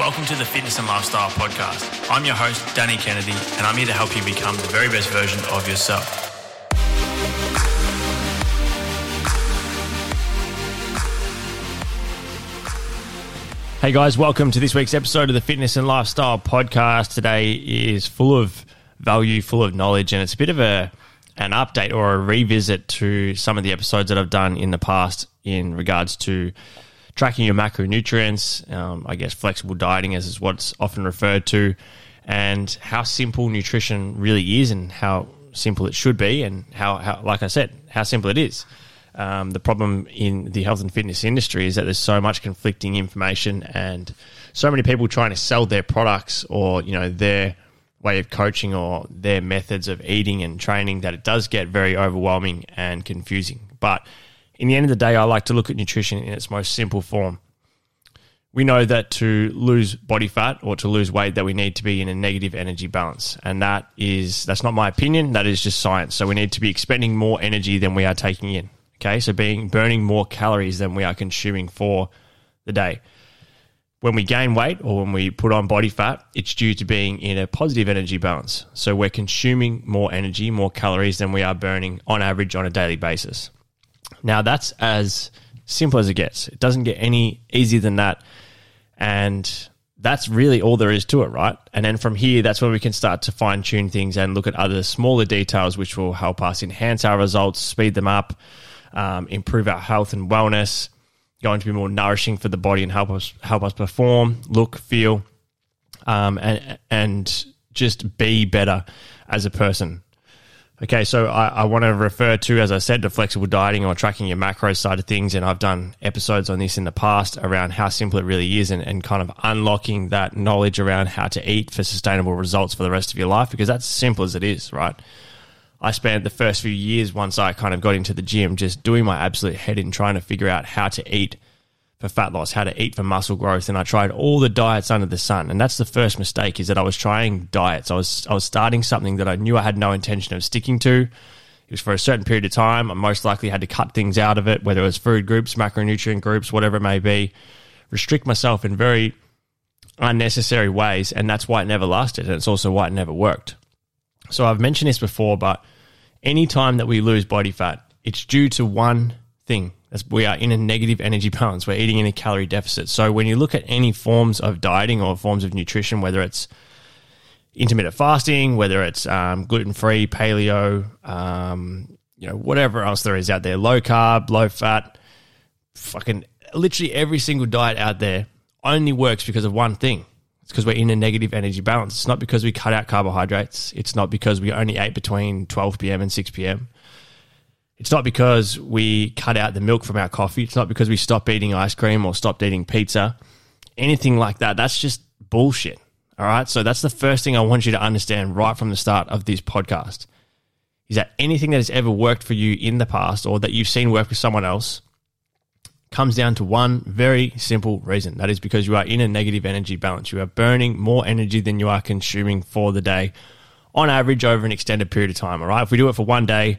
Welcome to the Fitness and Lifestyle Podcast. I'm your host, Danny Kennedy, and I'm here to help you become the very best version of yourself. Hey guys, welcome to this week's episode of the Fitness and Lifestyle Podcast. Today is full of value, full of knowledge, and it's a bit of a an update or a revisit to some of the episodes that I've done in the past in regards to tracking your macronutrients, um, I guess flexible dieting as is what's often referred to, and how simple nutrition really is and how simple it should be, and how, how like I said, how simple it is. Um, the problem in the health and fitness industry is that there's so much conflicting information and so many people trying to sell their products or you know their way of coaching or their methods of eating and training that it does get very overwhelming and confusing. But in the end of the day, I like to look at nutrition in its most simple form. We know that to lose body fat or to lose weight that we need to be in a negative energy balance. And that is that's not my opinion, that is just science. So we need to be expending more energy than we are taking in. Okay, so being burning more calories than we are consuming for the day. When we gain weight or when we put on body fat, it's due to being in a positive energy balance. So we're consuming more energy, more calories than we are burning on average on a daily basis. Now that's as simple as it gets. It doesn't get any easier than that. And that's really all there is to it, right? And then from here, that's where we can start to fine tune things and look at other smaller details, which will help us enhance our results, speed them up, um, improve our health and wellness, going to be more nourishing for the body and help us help us perform, look, feel, um, and and just be better as a person. Okay, so I, I want to refer to, as I said, to flexible dieting or tracking your macros side of things. And I've done episodes on this in the past around how simple it really is and, and kind of unlocking that knowledge around how to eat for sustainable results for the rest of your life because that's as simple as it is, right? I spent the first few years once I kind of got into the gym just doing my absolute head in trying to figure out how to eat for fat loss, how to eat for muscle growth, and I tried all the diets under the sun. And that's the first mistake is that I was trying diets. I was I was starting something that I knew I had no intention of sticking to. It was for a certain period of time. I most likely had to cut things out of it, whether it was food groups, macronutrient groups, whatever it may be, restrict myself in very unnecessary ways, and that's why it never lasted. And it's also why it never worked. So I've mentioned this before, but any time that we lose body fat, it's due to one thing. We are in a negative energy balance. We're eating in a calorie deficit. So when you look at any forms of dieting or forms of nutrition, whether it's intermittent fasting, whether it's um, gluten free, paleo, um, you know, whatever else there is out there, low carb, low fat, fucking literally every single diet out there only works because of one thing. It's because we're in a negative energy balance. It's not because we cut out carbohydrates. It's not because we only ate between 12 p.m. and 6 p.m. It's not because we cut out the milk from our coffee. It's not because we stopped eating ice cream or stopped eating pizza. Anything like that. That's just bullshit. All right. So that's the first thing I want you to understand right from the start of this podcast is that anything that has ever worked for you in the past or that you've seen work with someone else comes down to one very simple reason. That is because you are in a negative energy balance. You are burning more energy than you are consuming for the day on average over an extended period of time. All right. If we do it for one day,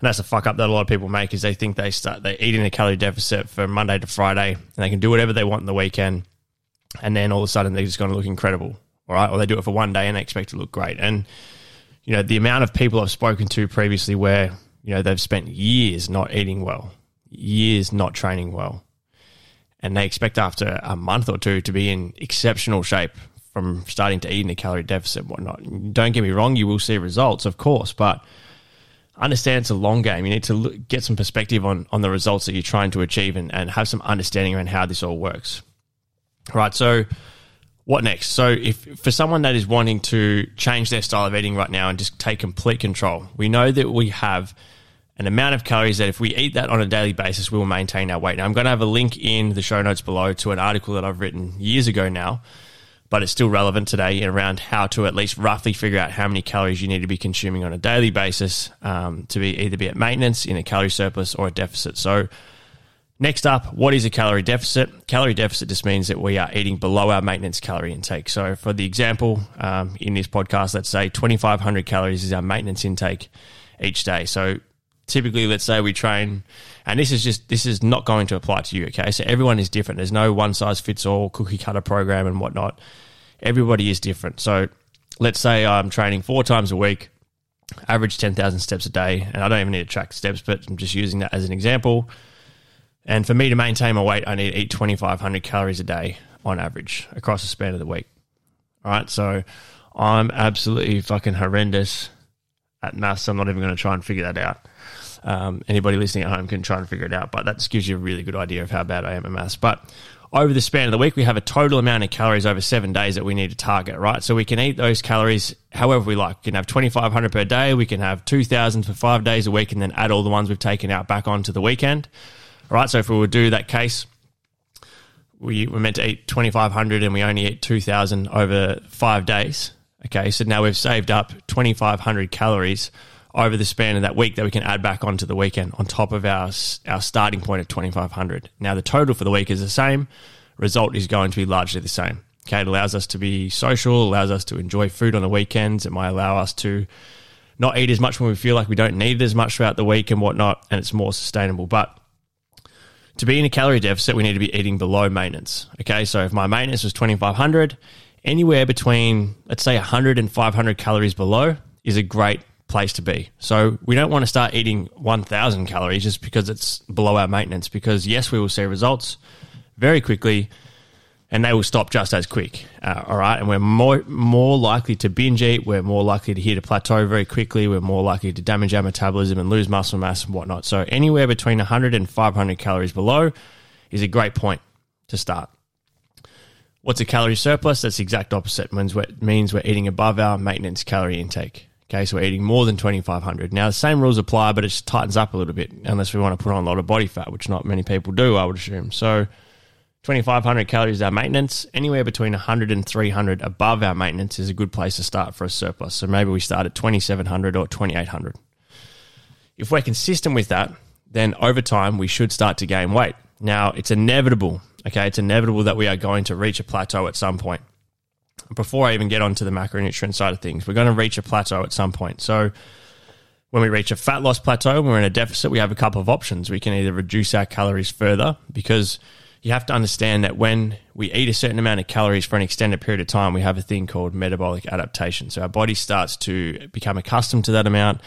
and that's a fuck up that a lot of people make is they think they start they eat in a calorie deficit for Monday to Friday and they can do whatever they want in the weekend, and then all of a sudden they're just going to look incredible, all right? Or they do it for one day and they expect to look great. And you know the amount of people I've spoken to previously where you know they've spent years not eating well, years not training well, and they expect after a month or two to be in exceptional shape from starting to eat in a calorie deficit and whatnot. Don't get me wrong, you will see results, of course, but understand it's a long game. You need to look, get some perspective on, on the results that you're trying to achieve and, and have some understanding around how this all works. Right. So, what next? So, if for someone that is wanting to change their style of eating right now and just take complete control, we know that we have an amount of calories that if we eat that on a daily basis, we will maintain our weight. Now, I'm going to have a link in the show notes below to an article that I've written years ago now but it's still relevant today around how to at least roughly figure out how many calories you need to be consuming on a daily basis um, to be either be at maintenance, in a calorie surplus, or a deficit. So, next up, what is a calorie deficit? Calorie deficit just means that we are eating below our maintenance calorie intake. So, for the example um, in this podcast, let's say 2,500 calories is our maintenance intake each day. So, typically, let's say we train, and this is just this is not going to apply to you. Okay, so everyone is different. There's no one size fits all cookie cutter program and whatnot. Everybody is different. So let's say I'm training four times a week, average ten thousand steps a day, and I don't even need to track steps, but I'm just using that as an example. And for me to maintain my weight, I need to eat 2,500 calories a day on average across the span of the week. All right, so I'm absolutely fucking horrendous at maths. I'm not even going to try and figure that out. Um, anybody listening at home can try and figure it out, but that just gives you a really good idea of how bad I am at maths. But over the span of the week, we have a total amount of calories over seven days that we need to target, right? So we can eat those calories however we like. We can have 2,500 per day. We can have 2,000 for five days a week and then add all the ones we've taken out back onto the weekend. All right. So if we would do that case, we were meant to eat 2,500 and we only eat 2,000 over five days. Okay. So now we've saved up 2,500 calories over the span of that week that we can add back onto the weekend on top of our, our starting point of 2,500. Now the total for the week is the same. Result is going to be largely the same. Okay. It allows us to be social, allows us to enjoy food on the weekends. It might allow us to not eat as much when we feel like we don't need it as much throughout the week and whatnot. And it's more sustainable. But to be in a calorie deficit, we need to be eating below maintenance. Okay, so if my maintenance was 2500, anywhere between, let's say, 100 and 500 calories below is a great place to be. So we don't want to start eating 1000 calories just because it's below our maintenance, because yes, we will see results very quickly and they will stop just as quick. Uh, all right, and we're more more likely to binge eat. We're more likely to hit a plateau very quickly. We're more likely to damage our metabolism and lose muscle mass and whatnot. So anywhere between 100 and 500 calories below is a great point to start. What's a calorie surplus? That's the exact opposite. It means we're eating above our maintenance calorie intake. Okay, so we're eating more than 2,500. Now, the same rules apply, but it just tightens up a little bit, unless we want to put on a lot of body fat, which not many people do, I would assume. So, 2,500 calories our maintenance. Anywhere between 100 and 300 above our maintenance is a good place to start for a surplus. So maybe we start at 2,700 or 2,800. If we're consistent with that, then over time we should start to gain weight. Now, it's inevitable, okay? It's inevitable that we are going to reach a plateau at some point. Before I even get onto the macronutrient side of things, we're going to reach a plateau at some point. So, when we reach a fat loss plateau, when we're in a deficit, we have a couple of options. We can either reduce our calories further because you have to understand that when we eat a certain amount of calories for an extended period of time, we have a thing called metabolic adaptation. So our body starts to become accustomed to that amount.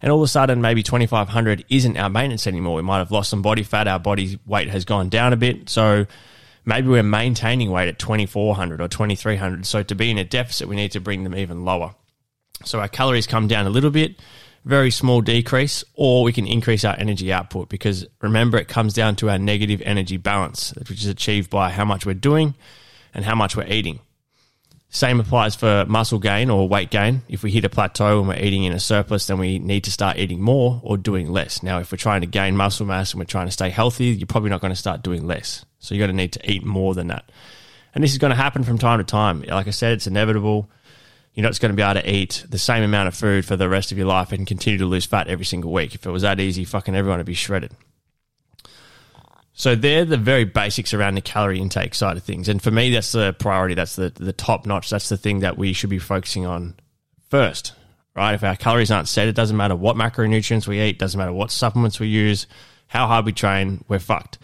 And all of a sudden, maybe 2500 isn't our maintenance anymore. We might have lost some body fat. Our body weight has gone down a bit. So maybe we're maintaining weight at 2400 or 2300. So to be in a deficit, we need to bring them even lower. So our calories come down a little bit very small decrease, or we can increase our energy output because remember, it comes down to our negative energy balance, which is achieved by how much we're doing and how much we're eating. Same applies for muscle gain or weight gain. If we hit a plateau and we're eating in a surplus, then we need to start eating more or doing less. Now, if we're trying to gain muscle mass and we're trying to stay healthy, you're probably not going to start doing less. So you're going to need to eat more than that. And this is going to happen from time to time. Like I said, it's inevitable you're not going to be able to eat the same amount of food for the rest of your life and continue to lose fat every single week. If it was that easy, fucking everyone would be shredded. So they're the very basics around the calorie intake side of things. And for me, that's the priority. That's the, the top notch. That's the thing that we should be focusing on first, right? If our calories aren't set, it doesn't matter what macronutrients we eat, doesn't matter what supplements we use, how hard we train, we're fucked.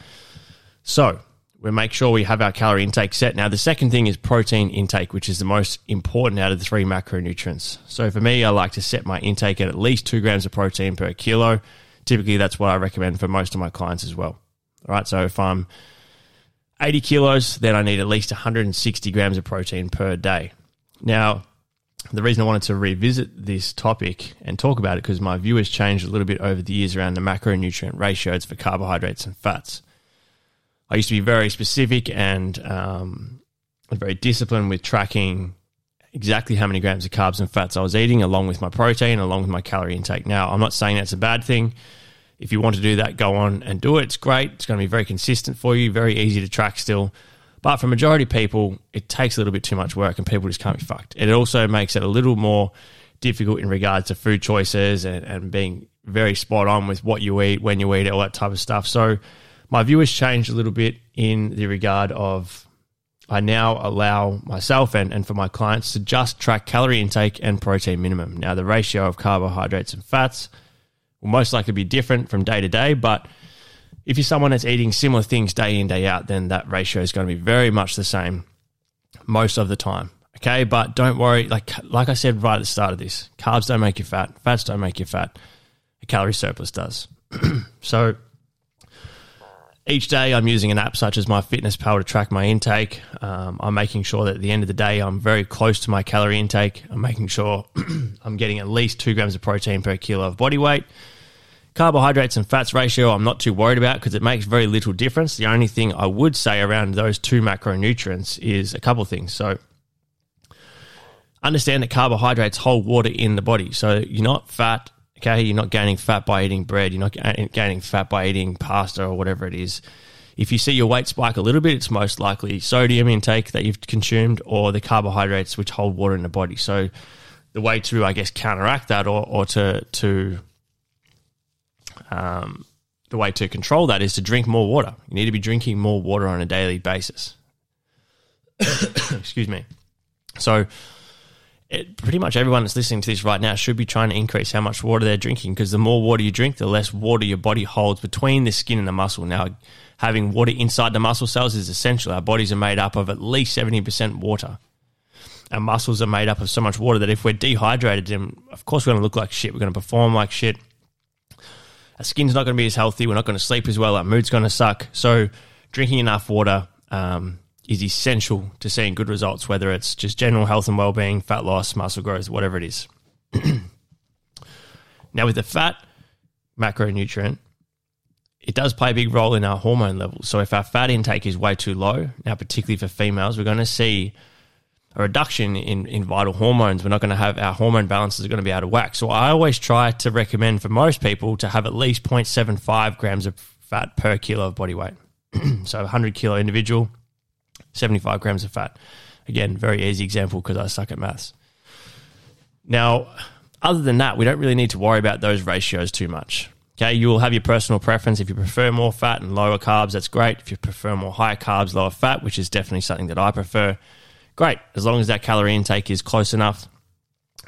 So we make sure we have our calorie intake set. Now, the second thing is protein intake, which is the most important out of the three macronutrients. So for me, I like to set my intake at at least two grams of protein per kilo. Typically, that's what I recommend for most of my clients as well. Right, so if I'm 80 kilos, then I need at least 160 grams of protein per day. Now, the reason I wanted to revisit this topic and talk about it because my view has changed a little bit over the years around the macronutrient ratios for carbohydrates and fats. I used to be very specific and um, very disciplined with tracking exactly how many grams of carbs and fats I was eating, along with my protein, along with my calorie intake. Now, I'm not saying that's a bad thing. If you want to do that, go on and do it. It's great. It's going to be very consistent for you, very easy to track still. But for majority of people, it takes a little bit too much work and people just can't be fucked. And It also makes it a little more difficult in regards to food choices and, and being very spot on with what you eat, when you eat it, all that type of stuff. So my view has changed a little bit in the regard of I now allow myself and, and for my clients to just track calorie intake and protein minimum. Now, the ratio of carbohydrates and fats will most likely be different from day to day, but if you're someone that's eating similar things day in, day out, then that ratio is going to be very much the same most of the time. Okay, but don't worry. Like like I said right at the start of this, carbs don't make you fat. Fats don't make you fat. A calorie surplus does. so each day I'm using an app such as MyFitnessPal to track my intake. Um, I'm making sure that at the end of the day I'm very close to my calorie intake. I'm making sure I'm getting at least two grams of protein per kilo of body weight. Carbohydrates and fats ratio I'm not too worried about because it makes very little difference. The only thing I would say around those two macronutrients is a couple things. So understand that carbohydrates hold water in the body. So you're not fat Okay, you're not gaining fat by eating bread. You're not gaining fat by eating pasta or whatever it is. If you see your weight spike a little bit, it's most likely sodium intake that you've consumed or the carbohydrates which hold water in the body. So the way to, I guess, counteract that or, or to to um, the way to control that is to drink more water. You need to be drinking more water on a daily basis. Excuse me. So it, pretty much everyone that's listening to this right now should be trying to increase how much water they're drinking because the more water you drink, the less water your body holds between the skin and the muscle. Now, having water inside the muscle cells is essential. Our bodies are made up of at least 70% water. Our muscles are made up of so much water that if we're dehydrated, then of course we're going to look like shit. We're going to perform like shit. Our skin's not going to be as healthy. We're not going to sleep as well. Our mood's going to suck. So, drinking enough water um, is essential to seeing good results, whether it's just general health and well-being, fat loss, muscle growth, whatever it is. now, with the fat macronutrient, it does play a big role in our hormone levels. So, if our fat intake is way too low, now particularly for females, we're going to see a reduction in, in vital hormones. We're not going to have our hormone balances are going to be out of whack. So, I always try to recommend for most people to have at least 0.75 grams of fat per kilo of body weight. so, a 100 kilo individual 75 grams of fat. Again, very easy example because I suck at maths. Now, other than that, we don't really need to worry about those ratios too much. Okay, you will have your personal preference. If you prefer more fat and lower carbs, that's great. If you prefer more higher carbs, lower fat, which is definitely something that I prefer, great. As long as that calorie intake is close enough,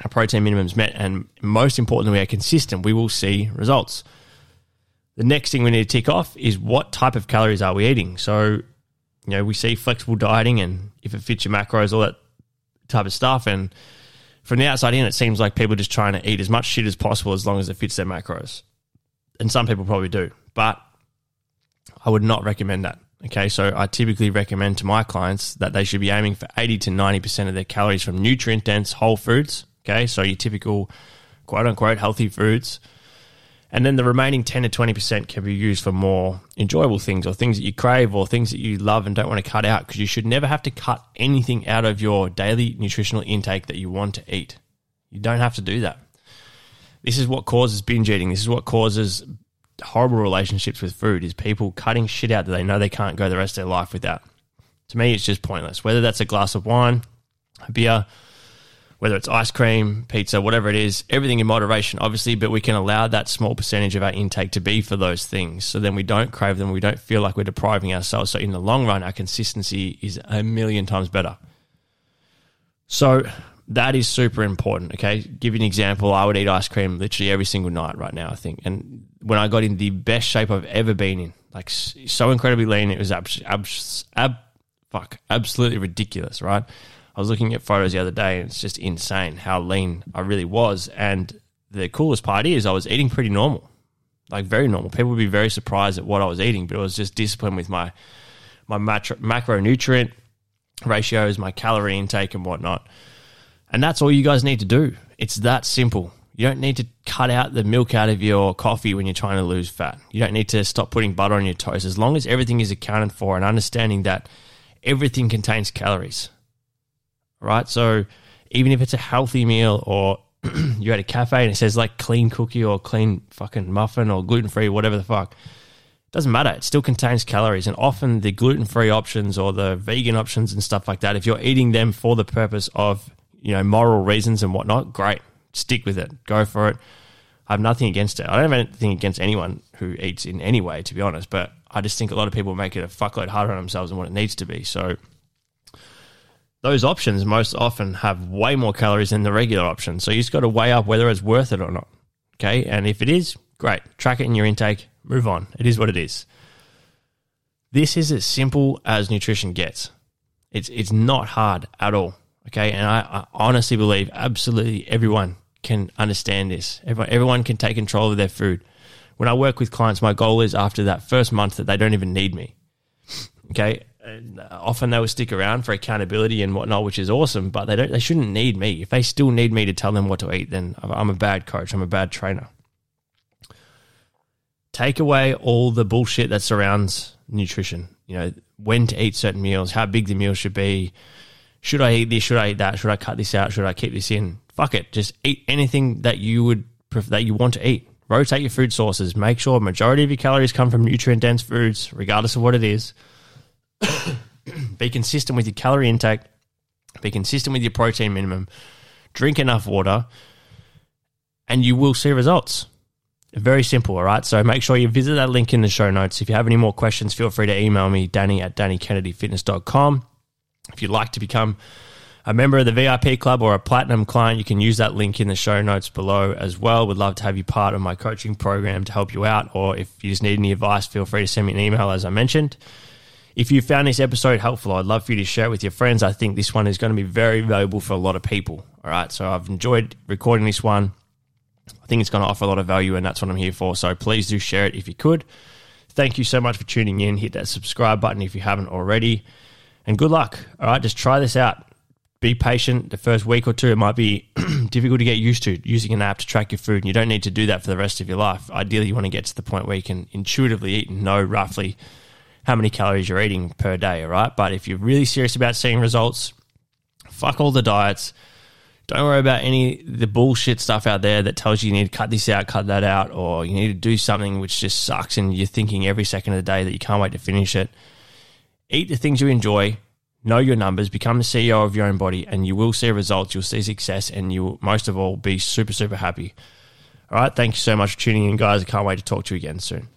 our protein minimum is met, and most importantly, we are consistent, we will see results. The next thing we need to tick off is what type of calories are we eating? So, you know, we see flexible dieting and if it fits your macros, all that type of stuff. And from the outside in, it seems like people are just trying to eat as much shit as possible as long as it fits their macros. And some people probably do, but I would not recommend that. Okay, so I typically recommend to my clients that they should be aiming for 80 to 90% of their calories from nutrient dense whole foods. Okay, so your typical quote unquote healthy foods and then the remaining 10 to 20% can be used for more enjoyable things or things that you crave or things that you love and don't want to cut out because you should never have to cut anything out of your daily nutritional intake that you want to eat. You don't have to do that. This is what causes binge eating. This is what causes horrible relationships with food is people cutting shit out that they know they can't go the rest of their life without. To me, it's just pointless. Whether that's a glass of wine, a beer, whether it's ice cream, pizza, whatever it is, everything in moderation, obviously, but we can allow that small percentage of our intake to be for those things. So then we don't crave them, we don't feel like we're depriving ourselves. So in the long run, our consistency is a million times better. So that is super important. Okay. Give you an example. I would eat ice cream literally every single night right now, I think. And when I got in the best shape I've ever been in, like so incredibly lean, it was ab- ab- ab- fuck, absolutely ridiculous, right? I was looking at photos the other day and it's just insane how lean I really was. And the coolest part is I was eating pretty normal, like very normal. People would be very surprised at what I was eating, but it was just discipline with my my macro, macronutrient ratios, my calorie intake, and whatnot. And that's all you guys need to do. It's that simple. You don't need to cut out the milk out of your coffee when you're trying to lose fat. You don't need to stop putting butter on your toast. As long as everything is accounted for and understanding that everything contains calories right? So even if it's a healthy meal or you're at a cafe and it says like clean cookie or clean fucking muffin or gluten free, whatever the fuck, doesn't matter. It still contains calories. And often the gluten free options or the vegan options and stuff like that, if you're eating them for the purpose of, you know, moral reasons and whatnot, great. Stick with it. Go for it. I have nothing against it. I don't have anything against anyone who eats in any way, to be honest, but I just think a lot of people make it a fuckload harder on themselves than what it needs to be. So those options most often have way more calories than the regular option. So you just got to weigh up whether it's worth it or not. Okay. And if it is, Great. Track it in your intake. Move on. It is what it is. This is as simple as nutrition gets. It's it's not hard at all. Okay, and I, I honestly believe absolutely everyone can understand this. Everyone, everyone can take control of their food. When I work with clients, my goal is after that first month that they don't even need me. Okay, and uh, often they will stick around for accountability and whatnot, which is awesome. But they don't. They shouldn't need me. If they still need me to tell them what to eat, then I'm a bad coach. I'm a bad trainer. Take away all the bullshit that surrounds nutrition. You know, when to eat certain meals, how big the meal should be. Should I eat this? Should I eat that? Should I cut this out? Should I keep this in? Fuck it. Just eat anything that you would that you want to eat. Rotate your food sources. Make sure majority of your calories come from nutrient dense foods, regardless of what it is. be consistent with your calorie intake. Be consistent with your protein minimum. Drink enough water, and you will see results. Very simple, all right? So make sure you visit that link in the show notes. If you have any more questions, feel free to email me, danny at dannykennedyfitness.com. If you'd like to become a member of the VIP club or a platinum client, you can use that link in the show notes below as well. Would love to have you part of my coaching program to help you out. Or if you just need any advice, feel free to send me an email, as I mentioned. If you found this episode helpful, I'd love for you to share it with your friends. I think this one is going to be very valuable for a lot of people. All right. So I've enjoyed recording this one. I think it's going to offer a lot of value, and that's what I'm here for. So please do share it if you could. Thank you so much for tuning in. Hit that subscribe button if you haven't already. And good luck. All right, just try this out. Be patient. The first week or two, it might be difficult to get used to using an app to track your food. And you don't need to do that for the rest of your life. Ideally, you want to get to the point where you can intuitively eat and know roughly how many calories you're eating per day. All right. But if you're really serious about seeing results, fuck all the diets don't worry about any the bullshit stuff out there that tells you you need to cut this out, cut that out, or you need to do something which just sucks and you're thinking every second of the day that you can't wait to finish it. Eat the things you enjoy, know your numbers, become the CEO of your own body, and you will see results, you'll see success, and you will most of all be super, super happy. All right, thank you so much for tuning in, guys. I can't wait to talk to you again soon.